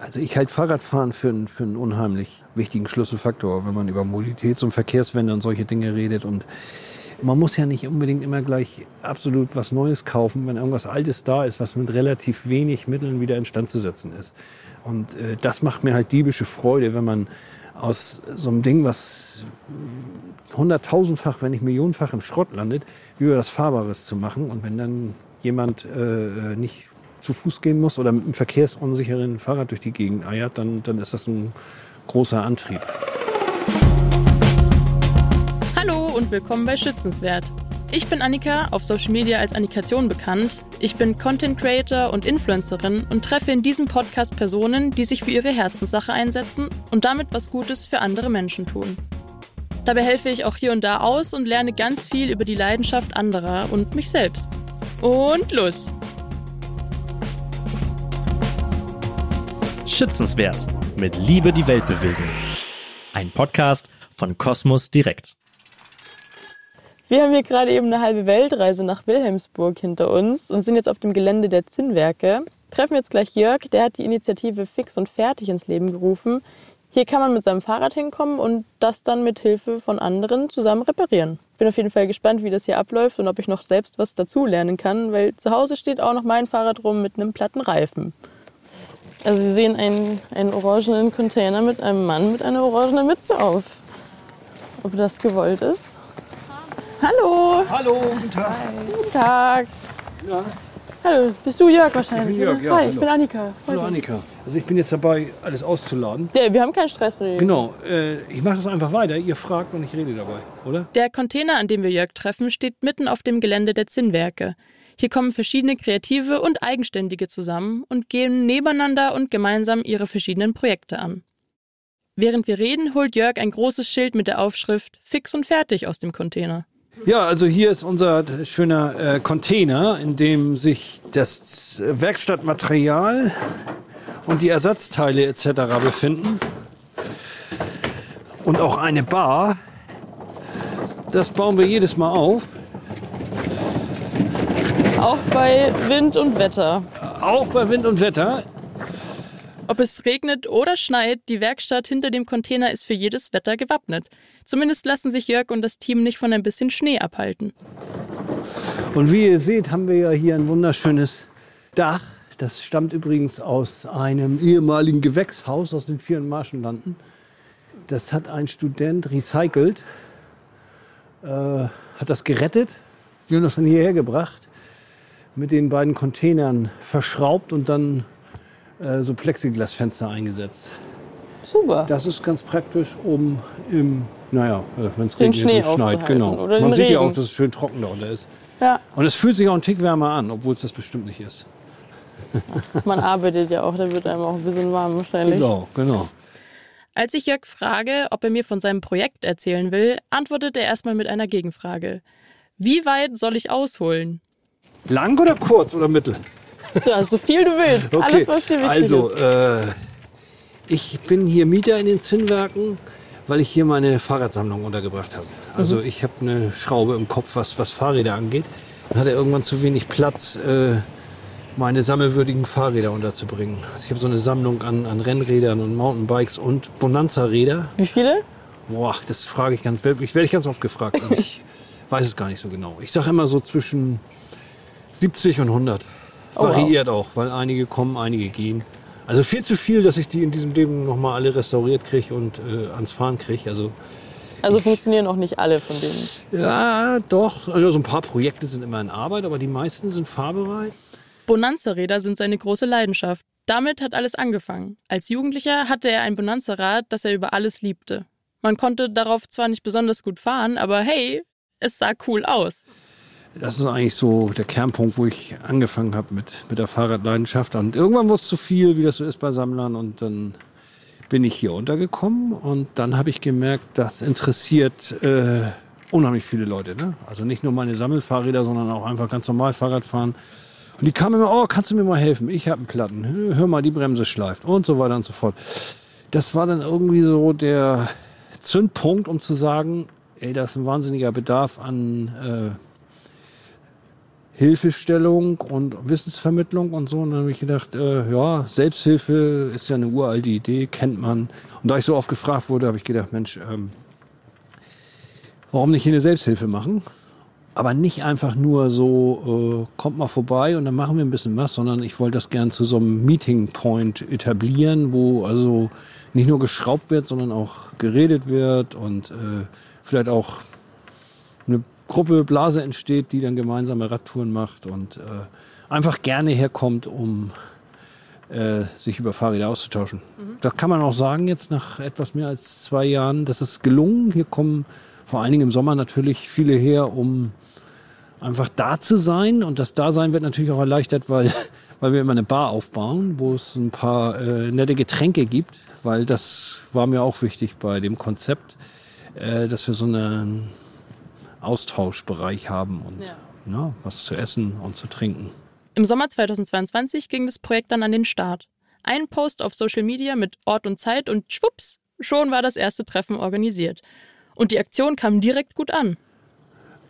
Also ich halte Fahrradfahren für, einen- für einen unheimlich wichtigen Schlüsselfaktor, wenn man über Mobilitäts- und Verkehrswende und solche Dinge redet. Und man muss ja nicht unbedingt immer gleich absolut was Neues kaufen, wenn irgendwas Altes da ist, was mit relativ wenig Mitteln wieder instand zu setzen ist. Und äh, das macht mir halt diebische Freude, wenn man aus so einem Ding, was hunderttausendfach, wenn nicht millionenfach im Schrott landet, über das Fahrbares zu machen. Und wenn dann jemand äh, nicht zu Fuß gehen muss oder mit einem verkehrsunsicheren Fahrrad durch die Gegend eiert, dann, dann ist das ein großer Antrieb. Hallo und willkommen bei Schützenswert. Ich bin Annika, auf Social Media als Annikation bekannt. Ich bin Content Creator und Influencerin und treffe in diesem Podcast Personen, die sich für ihre Herzenssache einsetzen und damit was Gutes für andere Menschen tun. Dabei helfe ich auch hier und da aus und lerne ganz viel über die Leidenschaft anderer und mich selbst. Und los! Schützenswert. Mit Liebe die Welt bewegen. Ein Podcast von Kosmos Direkt. Wir haben hier gerade eben eine halbe Weltreise nach Wilhelmsburg hinter uns und sind jetzt auf dem Gelände der Zinnwerke. Treffen jetzt gleich Jörg, der hat die Initiative Fix und Fertig ins Leben gerufen. Hier kann man mit seinem Fahrrad hinkommen und das dann mit Hilfe von anderen zusammen reparieren. Bin auf jeden Fall gespannt, wie das hier abläuft und ob ich noch selbst was dazu lernen kann, weil zu Hause steht auch noch mein Fahrrad rum mit einem platten Reifen. Also Sie sehen einen, einen orangenen Container mit einem Mann mit einer orangenen Mütze auf. Ob das gewollt ist? Hallo, Hallo, guten Tag. guten Tag. Ja. Hallo, bist du Jörg wahrscheinlich? Ich bin Jörg, ja, Hi, hallo. ich bin Annika. Hallo Annika. Also ich bin jetzt dabei, alles auszuladen. Ja, wir haben keinen Stress. Regen. Genau, äh, ich mache das einfach weiter. Ihr fragt und ich rede dabei, oder? Der Container, an dem wir Jörg treffen, steht mitten auf dem Gelände der Zinnwerke. Hier kommen verschiedene Kreative und Eigenständige zusammen und gehen nebeneinander und gemeinsam ihre verschiedenen Projekte an. Während wir reden, holt Jörg ein großes Schild mit der Aufschrift Fix und fertig aus dem Container. Ja, also hier ist unser schöner äh, Container, in dem sich das Werkstattmaterial und die Ersatzteile etc. befinden. Und auch eine Bar. Das bauen wir jedes Mal auf. Auch bei Wind und Wetter. Auch bei Wind und Wetter. Ob es regnet oder schneit, die Werkstatt hinter dem Container ist für jedes Wetter gewappnet. Zumindest lassen sich Jörg und das Team nicht von ein bisschen Schnee abhalten. Und wie ihr seht, haben wir ja hier ein wunderschönes Dach. Das stammt übrigens aus einem ehemaligen Gewächshaus aus den vielen Marschenlanden. Das hat ein Student recycelt, äh, hat das gerettet, wir haben das dann hierher gebracht, mit den beiden Containern verschraubt und dann äh, so Plexiglasfenster eingesetzt. Super. Das ist ganz praktisch, um im, naja, wenn es regnet Schnee und schneit, genau. oder Man sieht ja Regen. auch, dass es schön trocken da unten ist. Ja, Und es fühlt sich auch ein Tick wärmer an, obwohl es das bestimmt nicht ist. man arbeitet ja auch, da wird einem auch ein bisschen warm wahrscheinlich. Genau, genau. Als ich Jörg frage, ob er mir von seinem Projekt erzählen will, antwortet er erstmal mit einer Gegenfrage. Wie weit soll ich ausholen? Lang oder kurz oder mittel? Ja, so viel du willst. Alles, was dir wichtig also, ist. äh, ich bin hier Mieter in den Zinnwerken, weil ich hier meine Fahrradsammlung untergebracht habe. Also Mhm. ich habe eine Schraube im Kopf, was, was Fahrräder angeht. Und hatte irgendwann zu wenig Platz, äh, meine sammelwürdigen Fahrräder unterzubringen. Also ich habe so eine Sammlung an, an Rennrädern und Mountainbikes und Bonanza-Räder. Wie viele? Boah, das frage ich ganz, ich werde ich ganz oft gefragt. Ich weiß es gar nicht so genau. Ich sage immer so zwischen 70 und 100. Oh, wow. Variiert auch, weil einige kommen, einige gehen. Also viel zu viel, dass ich die in diesem Leben noch mal alle restauriert kriege und äh, ans Fahren kriege. Also Also funktionieren auch nicht alle von denen. ja, doch. Also so ein paar Projekte sind immer in Arbeit, aber die meisten sind fahrbereit. Bonanza-Räder sind seine große Leidenschaft. Damit hat alles angefangen. Als Jugendlicher hatte er ein Bonanza-Rad, das er über alles liebte. Man konnte darauf zwar nicht besonders gut fahren, aber hey, es sah cool aus. Das ist eigentlich so der Kernpunkt, wo ich angefangen habe mit, mit der Fahrradleidenschaft. Und irgendwann wurde es zu viel, wie das so ist bei Sammlern. Und dann bin ich hier untergekommen. Und dann habe ich gemerkt, das interessiert äh, unheimlich viele Leute. Ne? Also nicht nur meine Sammelfahrräder, sondern auch einfach ganz normal Fahrradfahren. Und die kamen immer, oh, kannst du mir mal helfen? Ich habe einen Platten. Hör- Hör mal, die Bremse schleift. Und so weiter und so fort. Das war dann irgendwie so der Zündpunkt, um zu sagen, ey, da ist ein wahnsinniger Bedarf an... Äh, Hilfestellung und Wissensvermittlung und so. Und dann habe ich gedacht, äh, ja, Selbsthilfe ist ja eine uralte Idee, kennt man. Und da ich so oft gefragt wurde, habe ich gedacht, Mensch, ähm, warum nicht hier eine Selbsthilfe machen? Aber nicht einfach nur so, äh, kommt mal vorbei und dann machen wir ein bisschen was, sondern ich wollte das gern zu so einem Meeting Point etablieren, wo also nicht nur geschraubt wird, sondern auch geredet wird und äh, vielleicht auch eine Gruppe, Blase entsteht, die dann gemeinsame Radtouren macht und äh, einfach gerne herkommt, um äh, sich über Fahrräder auszutauschen. Mhm. Das kann man auch sagen jetzt nach etwas mehr als zwei Jahren. Das ist gelungen. Hier kommen vor allen Dingen im Sommer natürlich viele her, um einfach da zu sein. Und das Dasein wird natürlich auch erleichtert, weil, weil wir immer eine Bar aufbauen, wo es ein paar äh, nette Getränke gibt, weil das war mir auch wichtig bei dem Konzept, äh, dass wir so einen Austauschbereich haben und ja. Ja, was zu essen und zu trinken. Im Sommer 2022 ging das Projekt dann an den Start. Ein Post auf Social Media mit Ort und Zeit und schwupps, schon war das erste Treffen organisiert. Und die Aktion kam direkt gut an.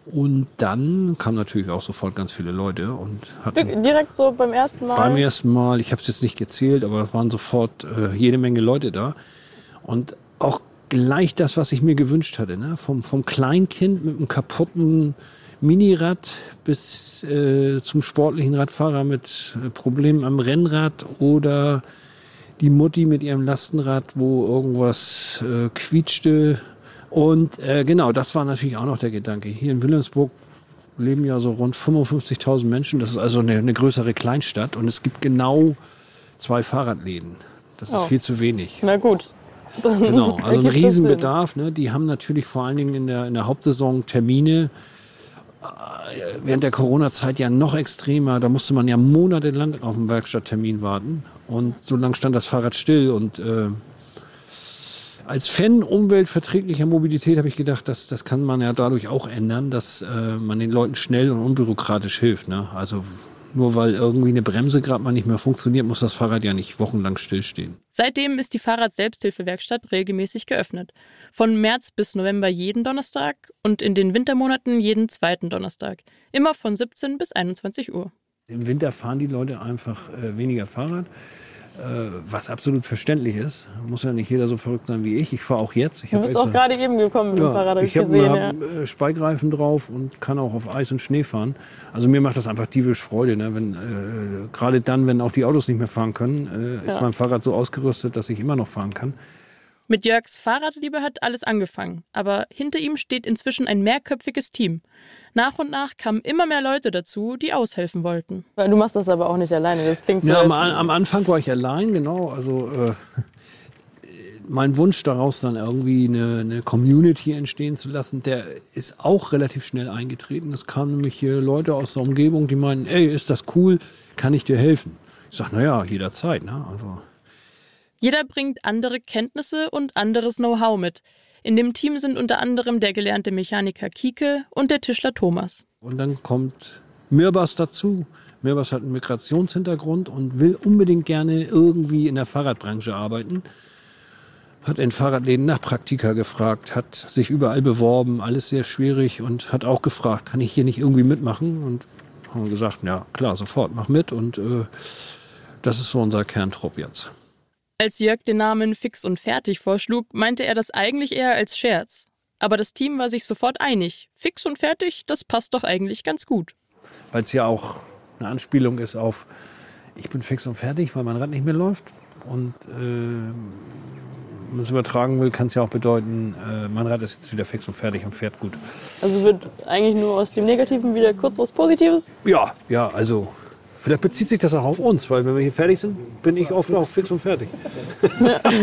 Und dann kamen natürlich auch sofort ganz viele Leute und hatten direkt so beim ersten Mal. Beim ersten Mal, ich habe es jetzt nicht gezählt, aber es waren sofort äh, jede Menge Leute da und auch gleich das, was ich mir gewünscht hatte, ne? vom vom Kleinkind mit einem kaputten Minirad bis äh, zum sportlichen Radfahrer mit äh, Problemen am Rennrad oder die Mutti mit ihrem Lastenrad, wo irgendwas äh, quietschte und äh, genau, das war natürlich auch noch der Gedanke. Hier in Wilhelmsburg leben ja so rund 55.000 Menschen. Das ist also eine, eine, größere Kleinstadt. Und es gibt genau zwei Fahrradläden. Das ist oh. viel zu wenig. Na gut. Genau, also ein Riesenbedarf. Ne? Die haben natürlich vor allen Dingen in der, in der Hauptsaison Termine. Äh, während der Corona-Zeit ja noch extremer. Da musste man ja monatelang auf einen Werkstatttermin warten. Und so lange stand das Fahrrad still. Und äh, als Fan umweltverträglicher Mobilität habe ich gedacht, dass, das kann man ja dadurch auch ändern, dass äh, man den Leuten schnell und unbürokratisch hilft. Ne? Also nur weil irgendwie eine Bremse gerade mal nicht mehr funktioniert, muss das Fahrrad ja nicht wochenlang stillstehen. Seitdem ist die Fahrrad-Selbsthilfewerkstatt regelmäßig geöffnet. Von März bis November jeden Donnerstag und in den Wintermonaten jeden zweiten Donnerstag. Immer von 17 bis 21 Uhr. Im Winter fahren die Leute einfach äh, weniger Fahrrad. Äh, was absolut verständlich ist. Muss ja nicht jeder so verrückt sein wie ich. Ich fahre auch jetzt. Ich du bist auch gerade eben gekommen mit ja, dem Fahrrad, ich, ich habe hab ja. Speigreifen drauf und kann auch auf Eis und Schnee fahren. Also mir macht das einfach diebisch Freude. Ne? Wenn, äh, gerade dann, wenn auch die Autos nicht mehr fahren können, äh, ist mein Fahrrad so ausgerüstet, dass ich immer noch fahren kann. Mit Jörgs Fahrradliebe hat alles angefangen, aber hinter ihm steht inzwischen ein mehrköpfiges Team. Nach und nach kamen immer mehr Leute dazu, die aushelfen wollten. Du machst das aber auch nicht alleine, das klingt so. Ja, am, am Anfang war ich allein, genau. Also äh, mein Wunsch daraus dann irgendwie eine, eine, Community entstehen zu lassen, der ist auch relativ schnell eingetreten. Es kamen nämlich hier Leute aus der Umgebung, die meinen, ey, ist das cool, kann ich dir helfen? Ich sage, naja, jederzeit. Ne? Also jeder bringt andere Kenntnisse und anderes Know-how mit. In dem Team sind unter anderem der gelernte Mechaniker Kike und der Tischler Thomas. Und dann kommt Mirbas dazu. Mirbas hat einen Migrationshintergrund und will unbedingt gerne irgendwie in der Fahrradbranche arbeiten. Hat in Fahrradläden nach Praktika gefragt, hat sich überall beworben, alles sehr schwierig und hat auch gefragt, kann ich hier nicht irgendwie mitmachen? Und haben gesagt, ja klar, sofort, mach mit. Und äh, das ist so unser Kerntrupp jetzt. Als Jörg den Namen Fix und Fertig vorschlug, meinte er das eigentlich eher als Scherz. Aber das Team war sich sofort einig. Fix und fertig, das passt doch eigentlich ganz gut. Weil es ja auch eine Anspielung ist auf, ich bin fix und fertig, weil mein Rad nicht mehr läuft. Und äh, wenn man es übertragen will, kann es ja auch bedeuten, äh, mein Rad ist jetzt wieder fix und fertig und fährt gut. Also wird eigentlich nur aus dem Negativen wieder kurz was Positives? Ja, ja, also Vielleicht bezieht sich das auch auf uns, weil wenn wir hier fertig sind, bin ich oft auch fix und fertig.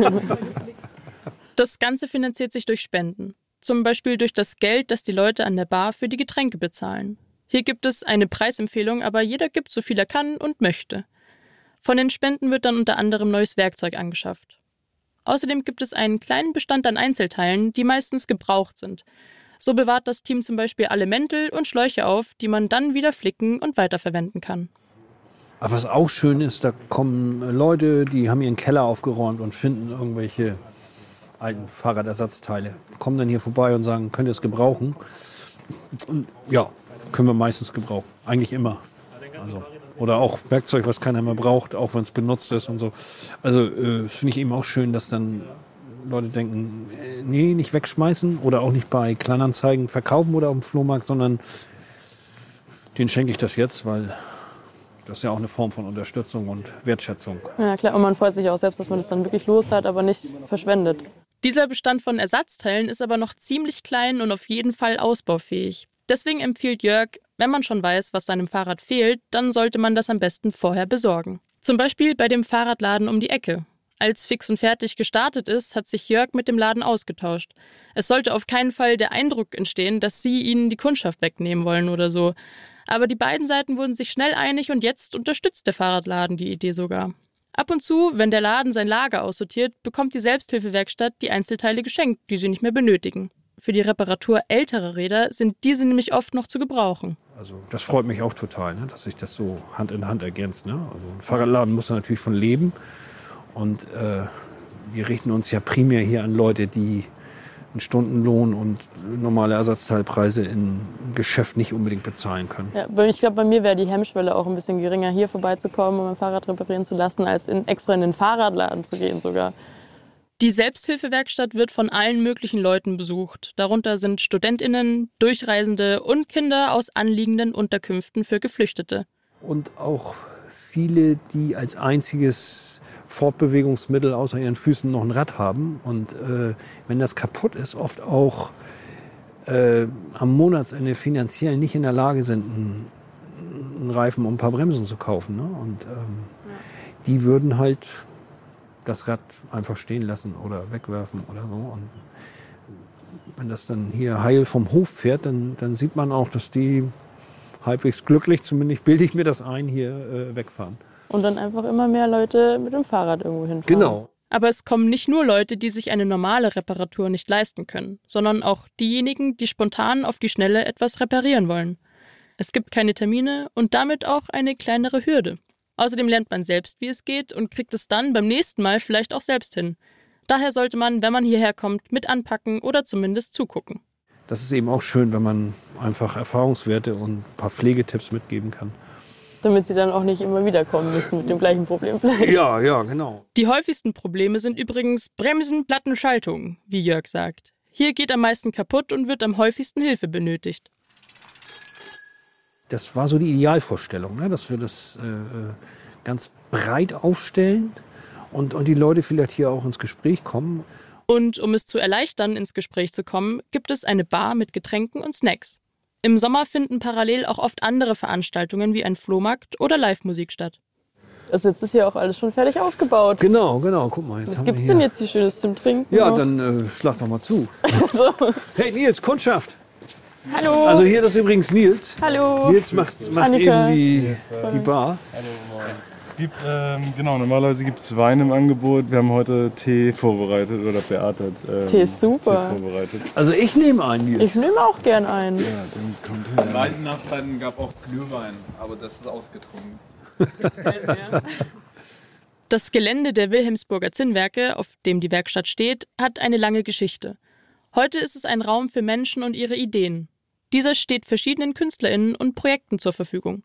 Das Ganze finanziert sich durch Spenden. Zum Beispiel durch das Geld, das die Leute an der Bar für die Getränke bezahlen. Hier gibt es eine Preisempfehlung, aber jeder gibt so viel er kann und möchte. Von den Spenden wird dann unter anderem neues Werkzeug angeschafft. Außerdem gibt es einen kleinen Bestand an Einzelteilen, die meistens gebraucht sind. So bewahrt das Team zum Beispiel alle Mäntel und Schläuche auf, die man dann wieder flicken und weiterverwenden kann. Aber was auch schön ist, da kommen Leute, die haben ihren Keller aufgeräumt und finden irgendwelche alten Fahrradersatzteile. Kommen dann hier vorbei und sagen, könnt ihr es gebrauchen? Und ja, können wir meistens gebrauchen. Eigentlich immer. Also, oder auch Werkzeug, was keiner mehr braucht, auch wenn es benutzt ist und so. Also äh, finde ich eben auch schön, dass dann Leute denken, äh, nee, nicht wegschmeißen oder auch nicht bei Kleinanzeigen verkaufen oder auf dem Flohmarkt, sondern den schenke ich das jetzt, weil das ist ja auch eine Form von Unterstützung und Wertschätzung. Ja klar, und man freut sich auch selbst, dass man das dann wirklich los hat, aber nicht verschwendet. Dieser Bestand von Ersatzteilen ist aber noch ziemlich klein und auf jeden Fall ausbaufähig. Deswegen empfiehlt Jörg, wenn man schon weiß, was seinem Fahrrad fehlt, dann sollte man das am besten vorher besorgen. Zum Beispiel bei dem Fahrradladen um die Ecke. Als fix und fertig gestartet ist, hat sich Jörg mit dem Laden ausgetauscht. Es sollte auf keinen Fall der Eindruck entstehen, dass sie ihnen die Kundschaft wegnehmen wollen oder so. Aber die beiden Seiten wurden sich schnell einig und jetzt unterstützt der Fahrradladen die Idee sogar. Ab und zu, wenn der Laden sein Lager aussortiert, bekommt die Selbsthilfewerkstatt die Einzelteile geschenkt, die sie nicht mehr benötigen. Für die Reparatur älterer Räder sind diese nämlich oft noch zu gebrauchen. Also das freut mich auch total, ne, dass sich das so Hand in Hand ergänzt. Ne? Also ein Fahrradladen muss natürlich von leben. Und äh, wir richten uns ja primär hier an Leute, die einen Stundenlohn und normale Ersatzteilpreise im Geschäft nicht unbedingt bezahlen können. Ja, ich glaube, bei mir wäre die Hemmschwelle auch ein bisschen geringer, hier vorbeizukommen, um mein Fahrrad reparieren zu lassen, als in, extra in den Fahrradladen zu gehen sogar. Die Selbsthilfewerkstatt wird von allen möglichen Leuten besucht. Darunter sind Studentinnen, Durchreisende und Kinder aus anliegenden Unterkünften für Geflüchtete. Und auch viele, die als einziges Fortbewegungsmittel außer ihren Füßen noch ein Rad haben. Und äh, wenn das kaputt ist, oft auch äh, am Monatsende finanziell nicht in der Lage sind, einen, einen Reifen und ein paar Bremsen zu kaufen. Ne? Und ähm, ja. die würden halt das Rad einfach stehen lassen oder wegwerfen oder so. Und wenn das dann hier heil vom Hof fährt, dann, dann sieht man auch, dass die halbwegs glücklich, zumindest bilde ich mir das ein, hier äh, wegfahren und dann einfach immer mehr Leute mit dem Fahrrad irgendwo hinfahren. Genau. Aber es kommen nicht nur Leute, die sich eine normale Reparatur nicht leisten können, sondern auch diejenigen, die spontan auf die Schnelle etwas reparieren wollen. Es gibt keine Termine und damit auch eine kleinere Hürde. Außerdem lernt man selbst, wie es geht und kriegt es dann beim nächsten Mal vielleicht auch selbst hin. Daher sollte man, wenn man hierher kommt, mit anpacken oder zumindest zugucken. Das ist eben auch schön, wenn man einfach Erfahrungswerte und ein paar Pflegetipps mitgeben kann damit sie dann auch nicht immer wieder kommen müssen mit dem gleichen Problem vielleicht. Ja, ja, genau. Die häufigsten Probleme sind übrigens Bremsen, Platten, Schaltungen, wie Jörg sagt. Hier geht am meisten kaputt und wird am häufigsten Hilfe benötigt. Das war so die Idealvorstellung, ne? dass wir das äh, äh, ganz breit aufstellen und, und die Leute vielleicht hier auch ins Gespräch kommen. Und um es zu erleichtern, ins Gespräch zu kommen, gibt es eine Bar mit Getränken und Snacks. Im Sommer finden parallel auch oft andere Veranstaltungen wie ein Flohmarkt oder Live-Musik statt. Also jetzt ist hier auch alles schon fertig aufgebaut. Genau, genau. Guck mal, jetzt Was gibt es denn jetzt hier Schönes zum Trinken? Ja, noch? dann äh, schlag doch mal zu. so. Hey Nils, Kundschaft. Hallo. Also hier das ist übrigens Nils. Hallo. Nils macht, macht eben die, die Bar. Hallo, moin. Gibt, ähm, genau, normalerweise gibt es Wein im Angebot. Wir haben heute Tee vorbereitet oder Beate hat ähm, Tee ist super. Tee vorbereitet. Also ich nehme einen jetzt. Ich nehme auch gern einen. Ja, dann kommt hin. In alten Nachzeiten gab auch Glühwein, aber das ist ausgetrunken. Das Gelände der Wilhelmsburger Zinnwerke, auf dem die Werkstatt steht, hat eine lange Geschichte. Heute ist es ein Raum für Menschen und ihre Ideen. Dieser steht verschiedenen KünstlerInnen und Projekten zur Verfügung.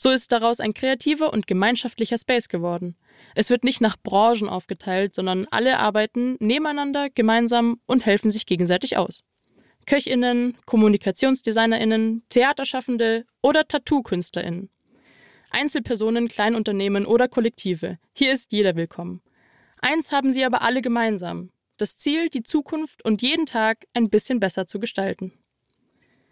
So ist daraus ein kreativer und gemeinschaftlicher Space geworden. Es wird nicht nach Branchen aufgeteilt, sondern alle arbeiten nebeneinander, gemeinsam und helfen sich gegenseitig aus. Köchinnen, Kommunikationsdesignerinnen, Theaterschaffende oder Tattoo-Künstlerinnen. Einzelpersonen, Kleinunternehmen oder Kollektive. Hier ist jeder willkommen. Eins haben sie aber alle gemeinsam. Das Ziel, die Zukunft und jeden Tag ein bisschen besser zu gestalten.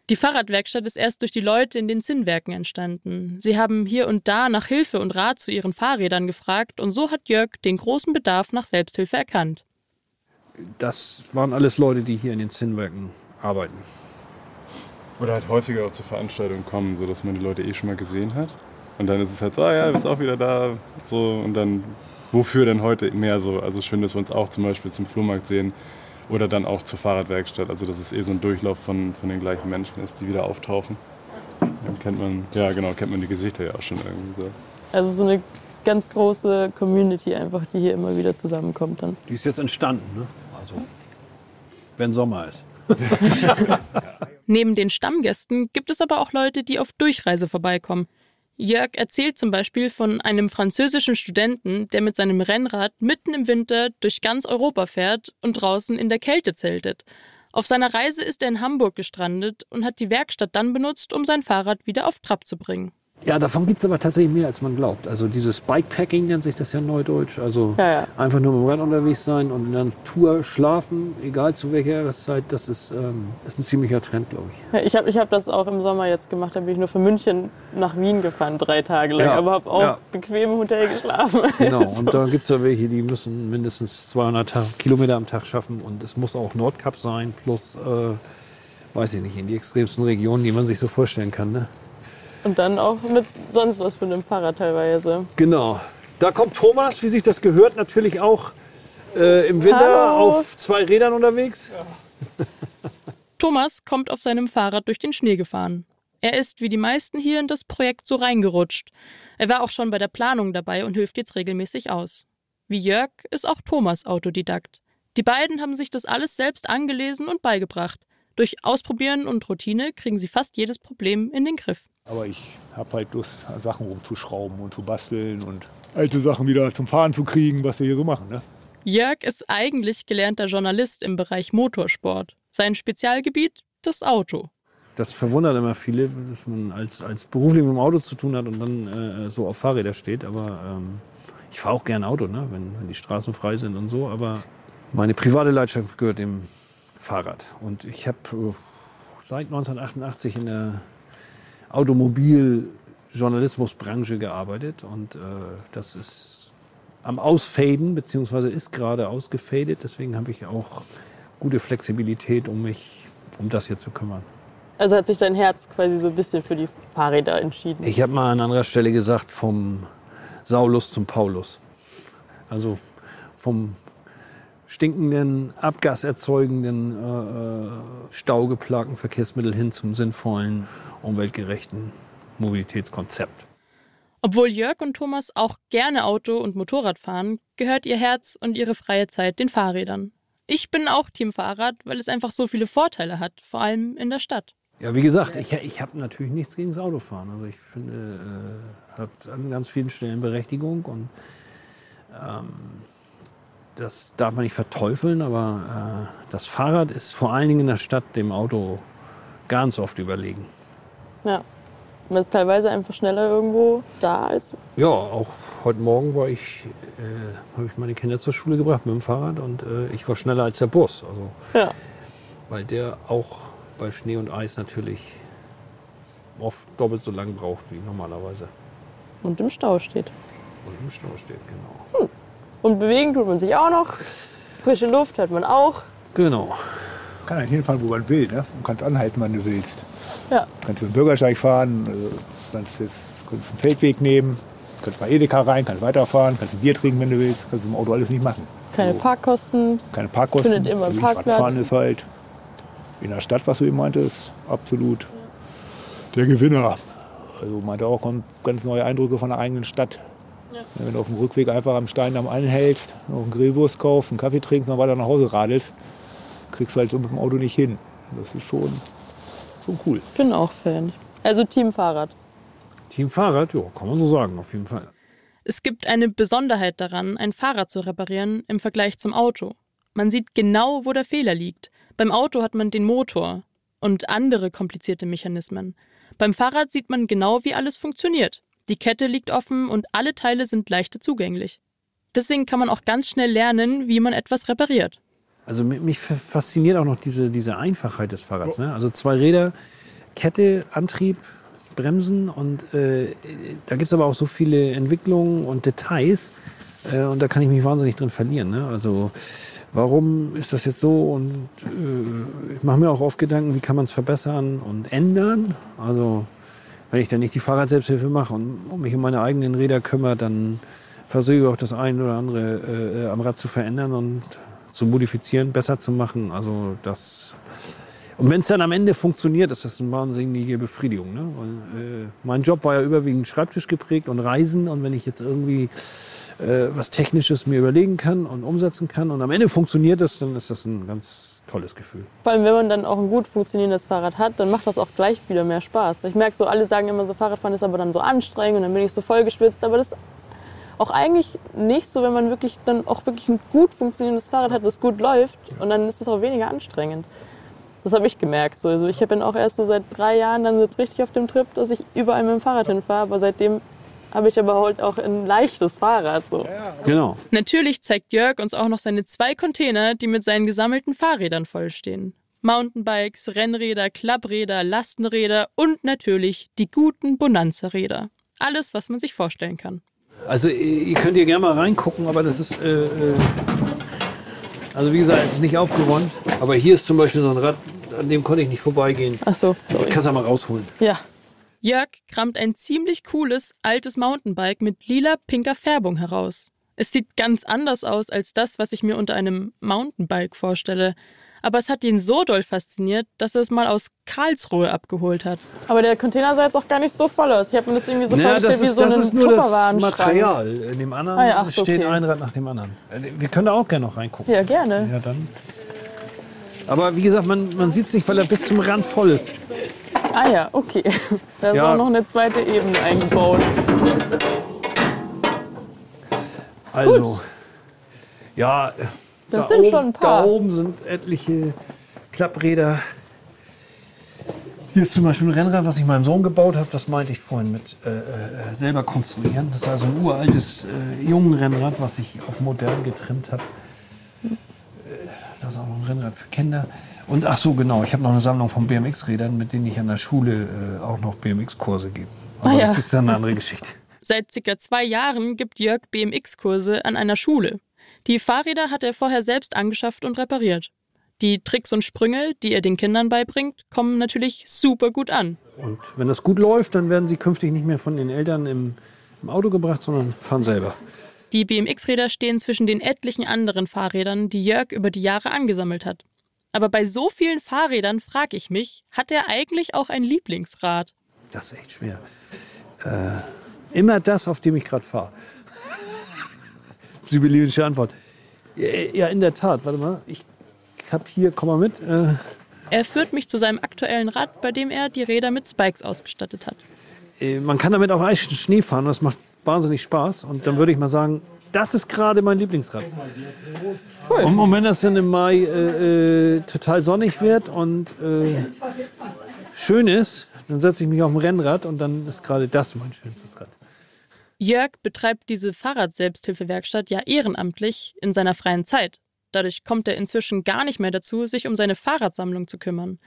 Die Fahrradwerkstatt ist erst durch die Leute in den Zinnwerken entstanden. Sie haben hier und da nach Hilfe und Rat zu ihren Fahrrädern gefragt und so hat Jörg den großen Bedarf nach Selbsthilfe erkannt. Das waren alles Leute, die hier in den Zinnwerken arbeiten. Oder halt häufiger auch zur Veranstaltung kommen, sodass man die Leute eh schon mal gesehen hat. Und dann ist es halt so, ah ja, du bist auch wieder da. So, und dann, wofür denn heute mehr so? Also schön, dass wir uns auch zum Beispiel zum Flohmarkt sehen oder dann auch zur Fahrradwerkstatt. Also dass es eh so ein Durchlauf von, von den gleichen Menschen ist, die wieder auftauchen. Dann kennt man, ja genau, kennt man die Gesichter ja auch schon irgendwie so. Also so eine ganz große Community einfach, die hier immer wieder zusammenkommt dann. Die ist jetzt entstanden, ne? Also wenn Sommer ist. Neben den Stammgästen gibt es aber auch Leute, die auf Durchreise vorbeikommen. Jörg erzählt zum Beispiel von einem französischen Studenten, der mit seinem Rennrad mitten im Winter durch ganz Europa fährt und draußen in der Kälte zeltet. Auf seiner Reise ist er in Hamburg gestrandet und hat die Werkstatt dann benutzt, um sein Fahrrad wieder auf Trab zu bringen. Ja, davon gibt es aber tatsächlich mehr, als man glaubt. Also dieses Bikepacking nennt sich das ja neudeutsch. Also Ja, ja. einfach nur mit dem Rad unterwegs sein und in der Natur schlafen, egal zu welcher Jahreszeit, das ist, ähm, ist ein ziemlicher Trend, glaube ich. Ja, Ich habe ich hab das auch im Sommer jetzt gemacht. Da bin ich nur von München nach Wien gefahren, drei Tage lang. Aber habe auch bequem im Hotel geschlafen. Genau, So. und da gibt es ja welche, die müssen mindestens 200 Tag, Kilometer am Tag schaffen und es muss auch Nordkap sein, plus, äh, weiß ich nicht, in die extremsten Regionen, die man sich so vorstellen kann. Ne? Und dann auch mit sonst was für einem Fahrrad teilweise. Genau. Da kommt Thomas, wie sich das gehört, natürlich auch äh, im Winter Hallo. auf zwei Rädern unterwegs. Thomas kommt auf seinem Fahrrad durch den Schnee gefahren. Er ist, wie die meisten hier, in das Projekt so reingerutscht. Er war auch schon bei der Planung dabei und hilft jetzt regelmäßig aus. Wie Jörg ist auch Thomas Autodidakt. Die beiden haben sich das alles selbst angelesen und beigebracht. Durch Ausprobieren und Routine kriegen sie fast jedes Problem in den Griff. Aber ich habe halt Lust, an Sachen rumzuschrauben und zu basteln und alte Sachen wieder zum Fahren zu kriegen, was wir hier so machen. Ne? Jörg ist eigentlich gelernter Journalist im Bereich Motorsport. Sein Spezialgebiet das Auto. Das verwundert immer viele, dass man als, als beruflich mit dem Auto zu tun hat und dann äh, so auf Fahrräder steht. Aber ähm, ich fahre auch gern Auto, ne? wenn, wenn die Straßen frei sind und so. Aber meine private Leidenschaft gehört dem Fahrrad. Und ich habe äh, seit 1988 in der Automobiljournalismusbranche gearbeitet. Und äh, das ist am Ausfaden, beziehungsweise ist gerade ausgefadet. Deswegen habe ich auch gute Flexibilität, um mich um das hier zu kümmern. Also hat sich dein Herz quasi so ein bisschen für die Fahrräder entschieden. Ich habe mal an anderer Stelle gesagt, vom Saulus zum Paulus. Also vom stinkenden, abgaserzeugenden, äh, äh, staugeplagten Verkehrsmittel hin zum sinnvollen, umweltgerechten Mobilitätskonzept. Obwohl Jörg und Thomas auch gerne Auto und Motorrad fahren, gehört ihr Herz und ihre freie Zeit den Fahrrädern. Ich bin auch Team Fahrrad, weil es einfach so viele Vorteile hat, vor allem in der Stadt. Ja, wie gesagt, ich, ich habe natürlich nichts gegen das Autofahren. Also ich finde, äh, hat an ganz vielen Stellen Berechtigung und ähm, das darf man nicht verteufeln, aber äh, das Fahrrad ist vor allen Dingen in der Stadt dem Auto ganz oft überlegen. Ja. Man ist teilweise einfach schneller irgendwo da als. Ja, auch heute Morgen war ich, äh, habe ich meine Kinder zur Schule gebracht mit dem Fahrrad und äh, ich war schneller als der Bus. Also, Ja. weil der auch bei Schnee und Eis natürlich oft doppelt so lang braucht wie normalerweise. Und im Stau steht. Und im Stau steht, genau. Und bewegen tut man sich auch noch. Frische Luft hat man auch. Genau. Kann halt hinfahren, wo man will. Ne? Du kannst anhalten, wann du willst. Ja. Kannst über den Bürgersteig fahren, äh, kannst, jetzt, kannst einen Feldweg nehmen, kannst mal Edeka rein, kannst weiterfahren, kannst ein Bier trinken, wenn du willst. Kannst du im Auto alles nicht machen. Keine So. Parkkosten. Keine Parkkosten. Findet immer Also Parkplatz. Radfahren ist halt in der Stadt, was du eben meintest, absolut der Gewinner. Also meinte auch kommt ganz neue Eindrücke von der eigenen Stadt. Wenn du auf dem Rückweg einfach am Stein am anhältst, noch einen Grillwurst kaufst, einen Kaffee trinkst, dann weiter nach Hause radelst, kriegst du halt so mit dem Auto nicht hin. Das ist schon, schon cool. Bin auch Fan. Also Team Fahrrad. Team Fahrrad, ja, kann man so sagen, auf jeden Fall. Es gibt eine Besonderheit daran, ein Fahrrad zu reparieren im Vergleich zum Auto. Man sieht genau, wo der Fehler liegt. Beim Auto hat man den Motor und andere komplizierte Mechanismen. Beim Fahrrad sieht man genau, wie alles funktioniert. Die Kette liegt offen und alle Teile sind leichter zugänglich. Deswegen kann man auch ganz schnell lernen, wie man etwas repariert. Also mi- mich fa- fasziniert auch noch diese, diese Einfachheit des Fahrrads. Ne? Also zwei Räder, Kette, Antrieb, Bremsen und äh, da gibt es aber auch so viele Entwicklungen und Details äh, und da kann ich mich wahnsinnig drin verlieren. Ne? Also warum ist das jetzt so und äh, ich mache mir auch oft Gedanken, wie kann man es verbessern und ändern. Also wenn ich dann nicht die Fahrradselbsthilfe mache und mich um meine eigenen Räder kümmere, dann versuche ich auch das eine oder andere äh, äh, am Rad zu verändern und zu modifizieren, besser zu machen. Also das und wenn es dann am Ende funktioniert, ist das eine wahnsinnige Befriedigung. Ne? Weil, äh, mein Job war ja überwiegend Schreibtisch geprägt und Reisen. Und wenn ich jetzt irgendwie äh, was Technisches mir überlegen kann und umsetzen kann. Und am Ende funktioniert es, dann ist das ein ganz tolles Gefühl. Vor allem, wenn man dann auch ein gut funktionierendes Fahrrad hat, dann macht das auch gleich wieder mehr Spaß. Ich merke so, alle sagen immer so, Fahrradfahren ist aber dann so anstrengend und dann bin ich so voll geschwitzt. Aber das auch eigentlich nicht so, wenn man wirklich dann auch wirklich ein gut funktionierendes Fahrrad hat, das gut läuft und dann ist es auch weniger anstrengend. Das habe ich gemerkt. So. Also ich bin auch erst so seit drei Jahren dann jetzt richtig auf dem Trip, dass ich überall mit dem Fahrrad hinfahre. Aber seitdem habe ich aber halt auch ein leichtes Fahrrad. So. Genau. Natürlich zeigt Jörg uns auch noch seine zwei Container, die mit seinen gesammelten Fahrrädern vollstehen. Mountainbikes, Rennräder, Klappräder, Lastenräder und natürlich die guten Bonanza-Räder. Alles, was man sich vorstellen kann. Also ihr könnt hier gerne mal reingucken, aber das ist, äh, äh, also wie gesagt, es ist nicht aufgeräumt. Aber hier ist zum Beispiel so ein Rad, an dem konnte ich nicht vorbeigehen. Ach so, Ich sorry. kann es ja mal rausholen. Ja. Jörg kramt ein ziemlich cooles altes Mountainbike mit lila-pinker Färbung heraus. Es sieht ganz anders aus als das, was ich mir unter einem Mountainbike vorstelle. Aber es hat ihn so doll fasziniert, dass er es mal aus Karlsruhe abgeholt hat. Aber der Container sah jetzt auch gar nicht so voll aus. Ich habe mir das irgendwie so Naja, vorgestellt wie so das ist nur das Tupperwarenschrank. Material. In dem anderen Ah ja, ach steht okay. ein Rad nach dem anderen. Äh, Wir können da auch gerne noch reingucken. Ja, gerne. Ja, dann. Aber wie gesagt, man, man sieht es nicht, weil er bis zum Rand voll ist. Ah ja, okay. Da ist Ja. auch noch eine zweite Ebene eingebaut. Also, ja, Das da sind oben, schon ein paar. Da oben sind etliche Klappräder. Hier ist zum Beispiel ein Rennrad, was ich meinem Sohn gebaut habe. Das meinte ich vorhin mit äh, äh, selber konstruieren. Das ist also ein uraltes äh, Jungenrennrad, was ich auf modern getrimmt habe. Äh, Das ist auch noch ein Rennrad für Kinder. Und ach so, genau, ich habe noch eine Sammlung von BMX-Rädern, mit denen ich an der Schule äh, auch noch BMX-Kurse gebe. Aber Ah ja. das ist dann eine andere Geschichte. Seit circa zwei Jahren gibt Jörg BMX-Kurse an einer Schule. Die Fahrräder hat er vorher selbst angeschafft und repariert. Die Tricks und Sprünge, die er den Kindern beibringt, kommen natürlich super gut an. Und wenn das gut läuft, dann werden sie künftig nicht mehr von den Eltern im, im Auto gebracht, sondern fahren selber. Die BMX-Räder stehen zwischen den etlichen anderen Fahrrädern, die Jörg über die Jahre angesammelt hat. Aber bei so vielen Fahrrädern frage ich mich, hat er eigentlich auch ein Lieblingsrad? Das ist echt schwer. Äh, immer das, auf dem ich gerade fahre. Sibyllinische Antwort. Ja, in der Tat. Warte mal. Ich habe hier, komm mal mit. Äh, Er führt mich zu seinem aktuellen Rad, bei dem er die Räder mit Spikes ausgestattet hat. äh, man kann damit auf Eis und Schnee fahren. Das macht wahnsinnig Spaß. Und dann würde ich mal sagen, das ist gerade mein Lieblingsrad. Und, und wenn das dann im Mai äh, äh, total sonnig wird und äh, schön ist, dann setze ich mich auf ein Rennrad und dann ist gerade das mein schönstes Rad. Jörg betreibt diese Fahrrad-Selbsthilfewerkstatt ja ehrenamtlich in seiner freien Zeit. Dadurch kommt er inzwischen gar nicht mehr dazu, sich um seine Fahrradsammlung zu kümmern.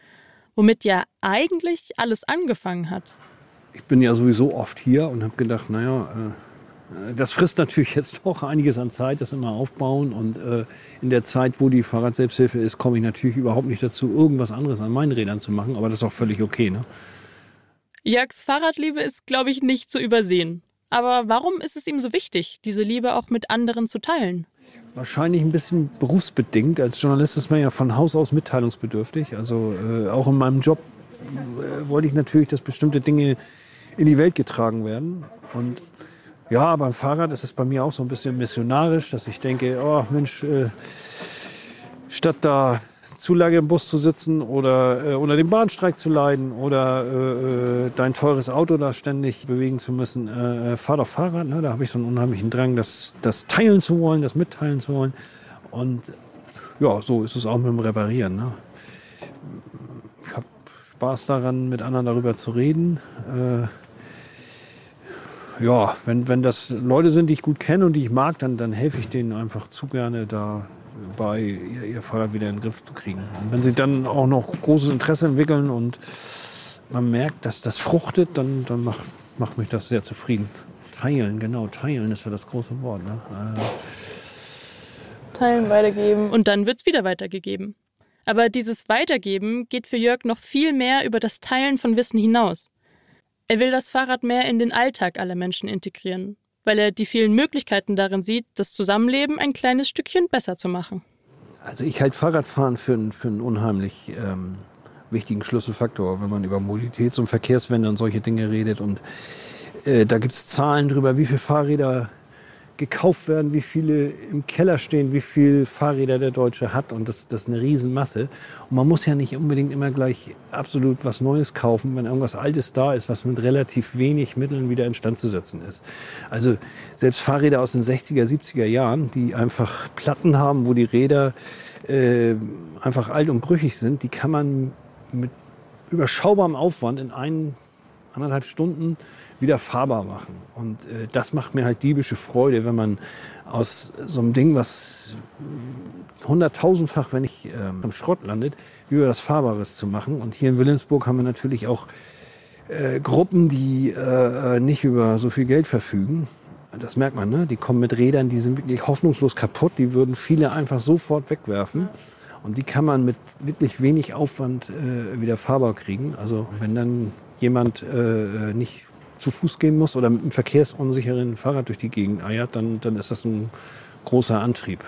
Womit ja eigentlich alles angefangen hat. ich bin ja sowieso oft hier und habe gedacht, naja, äh, das frisst natürlich jetzt doch einiges an Zeit, das immer aufbauen. Und äh, in der Zeit, wo die Fahrradselbsthilfe ist, komme ich natürlich überhaupt nicht dazu, irgendwas anderes an meinen Rädern zu machen. Aber das ist auch völlig okay. Ne? Jörgs Fahrradliebe ist, glaube ich, nicht zu übersehen. Aber warum ist es ihm so wichtig, diese Liebe auch mit anderen zu teilen? Wahrscheinlich ein bisschen berufsbedingt. Als Journalist ist man ja von Haus aus mitteilungsbedürftig. Also äh, auch in meinem Job äh, wollte ich natürlich, dass bestimmte Dinge in die Welt getragen werden. Und ja, beim Fahrrad ist es bei mir auch so ein bisschen missionarisch, dass ich denke, oh Mensch, äh, statt da zu lange im Bus zu sitzen oder äh, unter dem Bahnstreik zu leiden oder äh, äh, dein teures Auto da ständig bewegen zu müssen, äh, äh, fahr doch Fahrrad. Ne? Da habe ich so einen unheimlichen Drang, das, das teilen zu wollen, das mitteilen zu wollen. Und ja, so ist es auch mit dem Reparieren. Ne? Ich habe Spaß daran, mit anderen darüber zu reden. Äh, ja, wenn, wenn das Leute sind, die ich gut kenne und die ich mag, dann, dann helfe ich denen einfach zu gerne dabei, ihr, ihr Fahrrad wieder in den Griff zu kriegen. Und wenn sie dann auch noch großes Interesse entwickeln und man merkt, dass das fruchtet, dann, dann macht, macht mich das sehr zufrieden. Teilen, genau, teilen ist ja das große Wort. Ne? Äh, Teilen, weitergeben. Und dann wird's wieder weitergegeben. Aber dieses Weitergeben geht für Jörg noch viel mehr über das Teilen von Wissen hinaus. Er will das Fahrrad mehr in den Alltag aller Menschen integrieren, weil er die vielen Möglichkeiten darin sieht, das Zusammenleben ein kleines Stückchen besser zu machen. Also ich halte Fahrradfahren für, einen- für einen unheimlich ähm, wichtigen Schlüsselfaktor, wenn man über Mobilitäts- und Verkehrswende und solche Dinge redet. Und äh, da gibt es Zahlen drüber, wie viele Fahrräder gekauft werden, wie viele im Keller stehen, wie viele Fahrräder der Deutsche hat. Und das, das ist eine Riesenmasse. Und man muss ja nicht unbedingt immer gleich absolut was Neues kaufen, wenn irgendwas Altes da ist, was mit relativ wenig Mitteln wieder instand zu setzen ist. Also selbst Fahrräder aus den 60er, 70er Jahren, die einfach Platten haben, wo die Räder äh, einfach alt und brüchig sind, die kann man mit überschaubarem Aufwand in ein, anderthalb Stunden wieder fahrbar machen. Und äh, das macht mir halt diebische Freude, wenn man aus so einem Ding, was hunderttausendfach, wenn ich äh, am Schrott landet, über das Fahrbares zu machen. Und hier in Wilhelmsburg haben wir natürlich auch äh, Gruppen, die äh, äh, nicht über so viel Geld verfügen. Das merkt man, ne? Die kommen mit Rädern, die sind wirklich hoffnungslos kaputt. Die würden viele einfach sofort wegwerfen. Und die kann man mit wirklich wenig Aufwand äh, wieder fahrbar kriegen. Also wenn dann jemand äh, nicht zu Fuß gehen muss oder mit einem verkehrsunsicheren Fahrrad durch die Gegend eiert, dann, dann ist das ein großer Antrieb.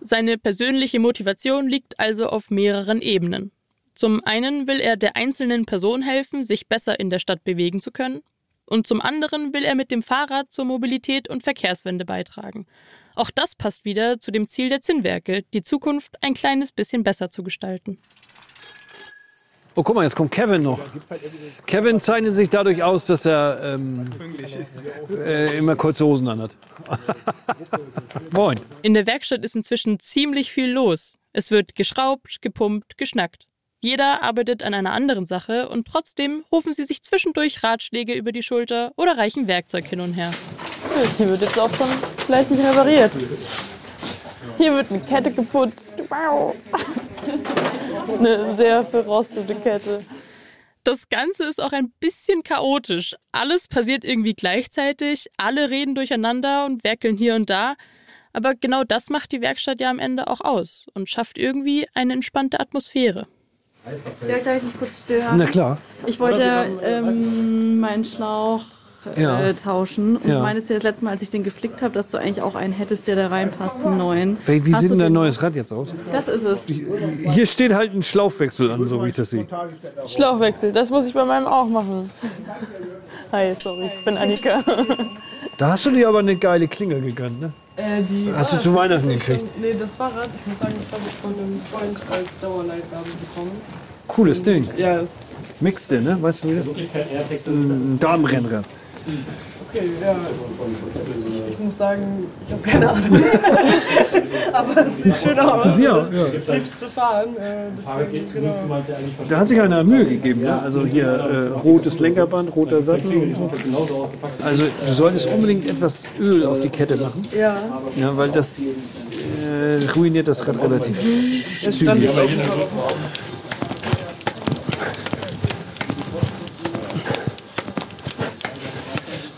Seine persönliche Motivation liegt also auf mehreren Ebenen. Zum einen will er der einzelnen Person helfen, sich besser in der Stadt bewegen zu können. Und zum anderen will er mit dem Fahrrad zur Mobilität und Verkehrswende beitragen. Auch das passt wieder zu dem Ziel der Zinnwerke, die Zukunft ein kleines bisschen besser zu gestalten. Oh, guck mal, jetzt kommt Kevin noch. Kevin zeichnet sich dadurch aus, dass er ähm, äh, immer kurze Hosen anhat. Moin. In der Werkstatt ist inzwischen ziemlich viel los. Es wird geschraubt, gepumpt, geschnackt. Jeder arbeitet an einer anderen Sache und trotzdem rufen sie sich zwischendurch Ratschläge über die Schulter oder reichen Werkzeug hin und her. Hier wird jetzt auch schon fleißig repariert. Hier wird eine Kette geputzt. Wow. Eine sehr verrostete Kette. Das Ganze ist auch ein bisschen chaotisch. Alles passiert irgendwie gleichzeitig, alle reden durcheinander und werkeln hier und da. Aber genau das macht die Werkstatt ja am Ende auch aus und schafft irgendwie eine entspannte Atmosphäre. Darf ich mich kurz stören? Na klar. Ich wollte ähm, meinen Schlauch äh, ja. tauschen. Und ja. du meintest ja das letzte Mal, als ich den geflickt habe, dass du eigentlich auch einen hättest, der da reinpasst, einen neuen. Wie, wie sieht denn dein neues Rad jetzt aus? Das ist es. Hier steht halt ein Schlauchwechsel an, so wie ich das sehe. Schlauchwechsel, das muss ich bei meinem auch machen. Hi, sorry, ich bin Annika. Da hast du dir aber eine geile Klinge gegönnt, ne? Äh, hast du zu Weihnachten gekriegt? Nee, das Fahrrad, ich muss sagen, das habe ich von einem Freund als Dauerleitgabe bekommen. Cooles Ding. Ja, das Mixte, ne? Weißt du, wie das ist? Ein Damenrennrad. Okay, ja. Ich, ich muss sagen, ich habe keine Ahnung. Aber es sieht schön aus. Ja, ja. Ich zu fahren. Äh, deswegen, genau. Da hat sich einer Mühe gegeben. Ne? Also hier äh, rotes Lenkerband, roter Sattel und so. Also du solltest unbedingt etwas Öl auf die Kette machen. Ja. Ja, weil das äh, ruiniert das Rad relativ zügig.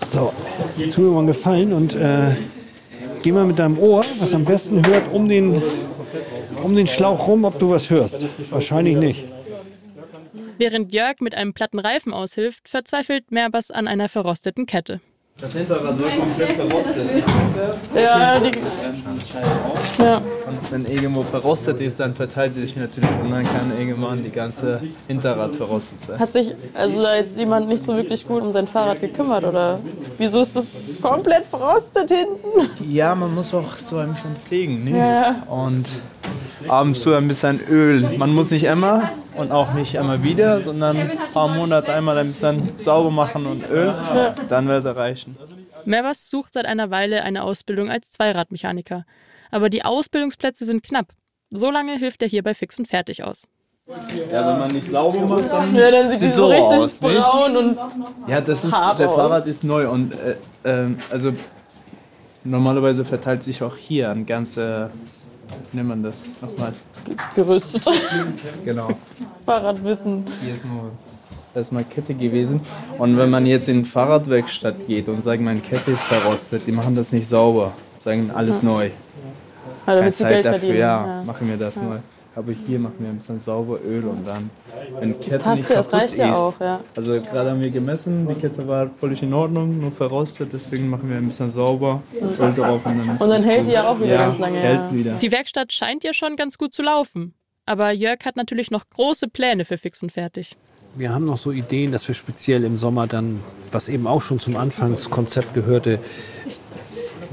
So, tu mir mal einen Gefallen und äh, geh mal mit deinem Ohr, was am besten hört, um den, um den Schlauch rum, ob du was hörst. Wahrscheinlich nicht. Während Jörg mit einem platten Reifen aushilft, verzweifelt Merbas an einer verrosteten Kette. Das Hinterrad wird komplett verrostet. Ja, die, ja. Und wenn irgendwo verrostet ist, dann verteilt sie sich natürlich und dann kann irgendwann die ganze Hinterrad verrostet sein. Hat sich also da jetzt jemand nicht so wirklich gut um sein Fahrrad gekümmert oder wieso ist das komplett verrostet hinten? Ja, man muss auch so ein bisschen pflegen. Ne? Ja. Und abends so ein bisschen Öl. Man muss nicht immer und auch nicht immer wieder, sondern ein paar Monate einmal ein bisschen sauber machen und Öl, dann wird er reichen. Mervas sucht seit einer Weile eine Ausbildung als Zweiradmechaniker. Aber die Ausbildungsplätze sind knapp. So lange hilft er hier bei Fix und Fertig aus. Ja, wenn man nicht sauber macht, dann, ja, dann sieht, sieht die so richtig aus, braun ne? und Ja, das ist, der aus. Fahrrad ist neu und äh, äh, also normalerweise verteilt sich auch hier ein ganze nennt man das nochmal? Gerüst. genau. Fahrradwissen. Hier ist nur erstmal Kette gewesen. Und wenn man jetzt in Fahrradwerkstatt geht und sagt, meine Kette ist verrostet, die machen das nicht sauber. Sagen alles ja. neu. Also Keine Zeit dafür, ja, ja, machen wir das ja. neu aber hier machen wir ein bisschen sauber Öl und dann, wenn Kette das passt nicht ja, das reicht ja auch, ja. Also gerade haben wir gemessen, die Kette war völlig in Ordnung, nur verrostet, deswegen machen wir ein bisschen sauber, Öl drauf und dann ist Und dann hält die ja auch wieder ja, ganz lange. Hält ja. wieder. Die Werkstatt scheint ja schon ganz gut zu laufen. Aber Jörg hat natürlich noch große Pläne für Fix und Fertig. Wir haben noch so Ideen, dass wir speziell im Sommer dann, was eben auch schon zum Anfangskonzept gehörte,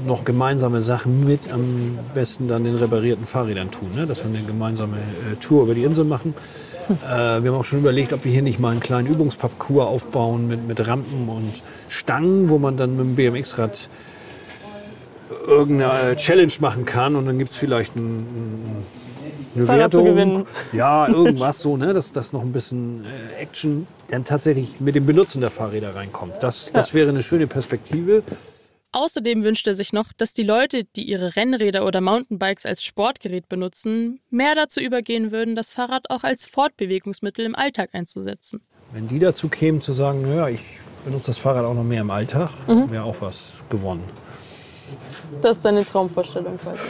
noch gemeinsame Sachen mit am besten dann den reparierten Fahrrädern tun. Ne? Dass wir eine gemeinsame äh, Tour über die Insel machen. Äh, wir haben auch schon überlegt, ob wir hier nicht mal einen kleinen Übungsparcours aufbauen mit, mit Rampen und Stangen, wo man dann mit dem BMX-Rad irgendeine Challenge machen kann und dann gibt es vielleicht ein, eine Fahrrad Wertung. Ja, irgendwas so, ne? dass, dass noch ein bisschen äh, Action dann tatsächlich mit dem Benutzen der Fahrräder reinkommt. Das, das wäre eine schöne Perspektive. Außerdem wünscht er sich noch, dass die Leute, die ihre Rennräder oder Mountainbikes als Sportgerät benutzen, mehr dazu übergehen würden, das Fahrrad auch als Fortbewegungsmittel im Alltag einzusetzen. Wenn die dazu kämen zu sagen, naja, ich benutze das Fahrrad auch noch mehr im Alltag, mhm. wäre auch was gewonnen. Das ist deine Traumvorstellung quasi.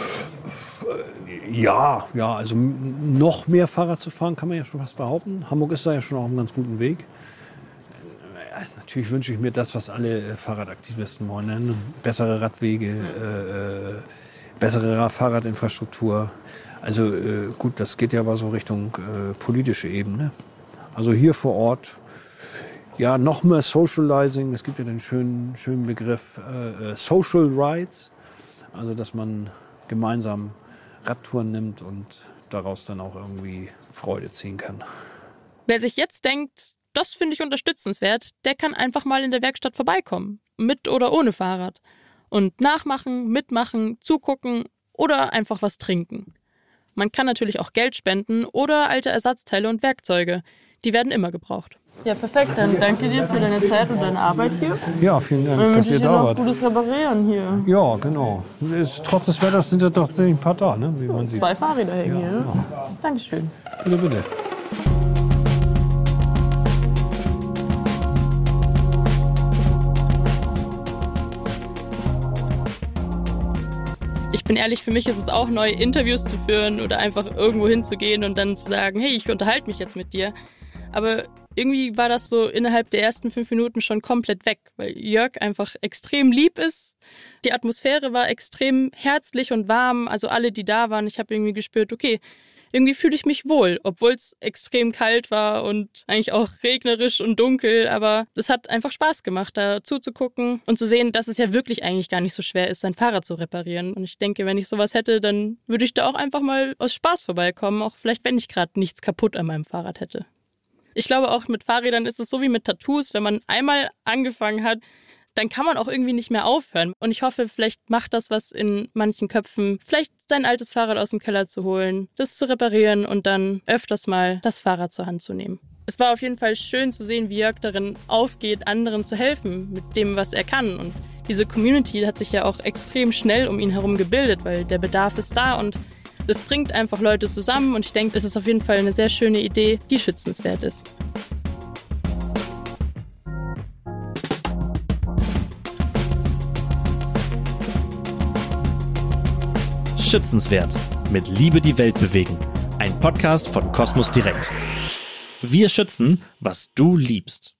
Ja, ja, also noch mehr Fahrrad zu fahren, kann man ja schon fast behaupten. Hamburg ist da ja schon auf einem ganz guten Weg. Natürlich wünsche ich mir das, was alle äh, Fahrradaktivisten wollen. Ne? Bessere Radwege, äh, äh, bessere Fahrradinfrastruktur. Also äh, gut, das geht ja aber so Richtung äh, politische Ebene. Also hier vor Ort, ja, noch mehr Socializing. Es gibt ja den schönen, schönen Begriff äh, Social Rights. Also, dass man gemeinsam Radtouren nimmt und daraus dann auch irgendwie Freude ziehen kann. Wer sich jetzt denkt, das finde ich unterstützenswert, der kann einfach mal in der Werkstatt vorbeikommen, mit oder ohne Fahrrad. Und nachmachen, mitmachen, zugucken oder einfach was trinken. Man kann natürlich auch Geld spenden oder alte Ersatzteile und Werkzeuge. Die werden immer gebraucht. Ja, perfekt. Dann danke dir für deine Zeit und deine Arbeit hier. Ja, vielen Dank, dass ihr da wart. gutes Reparieren hier. Ja, genau. Trotz des Wetters sind ja doch ein paar da, ne? wie man sieht. Zwei Fahrräder hängen ja, hier. Ja. Dankeschön. Bitte, bitte. Ich bin ehrlich, für mich ist es auch neu, Interviews zu führen oder einfach irgendwo hinzugehen und dann zu sagen, hey, ich unterhalte mich jetzt mit dir. Aber irgendwie war das so innerhalb der ersten fünf Minuten schon komplett weg, weil Jörg einfach extrem lieb ist. Die Atmosphäre war extrem herzlich und warm. Also alle, die da waren, ich habe irgendwie gespürt, okay, irgendwie fühle ich mich wohl, obwohl es extrem kalt war und eigentlich auch regnerisch und dunkel. Aber es hat einfach Spaß gemacht, da zuzugucken und zu sehen, dass es ja wirklich eigentlich gar nicht so schwer ist, sein Fahrrad zu reparieren. Und ich denke, wenn ich sowas hätte, dann würde ich da auch einfach mal aus Spaß vorbeikommen, auch vielleicht, wenn ich gerade nichts kaputt an meinem Fahrrad hätte. Ich glaube, auch mit Fahrrädern ist es so wie mit Tattoos. Wenn man einmal angefangen hat, dann kann man auch irgendwie nicht mehr aufhören. Und ich hoffe, vielleicht macht das was in manchen Köpfen, vielleicht sein altes Fahrrad aus dem Keller zu holen, das zu reparieren und dann öfters mal das Fahrrad zur Hand zu nehmen. Es war auf jeden Fall schön zu sehen, wie Jörg darin aufgeht, anderen zu helfen mit dem, was er kann. Und diese Community hat sich ja auch extrem schnell um ihn herum gebildet, weil der Bedarf ist da und das bringt einfach Leute zusammen und ich denke, es ist auf jeden Fall eine sehr schöne Idee, die schützenswert ist. Schützenswert. Mit Liebe die Welt bewegen. Ein Podcast von Kosmos Direkt. Wir schützen, was du liebst.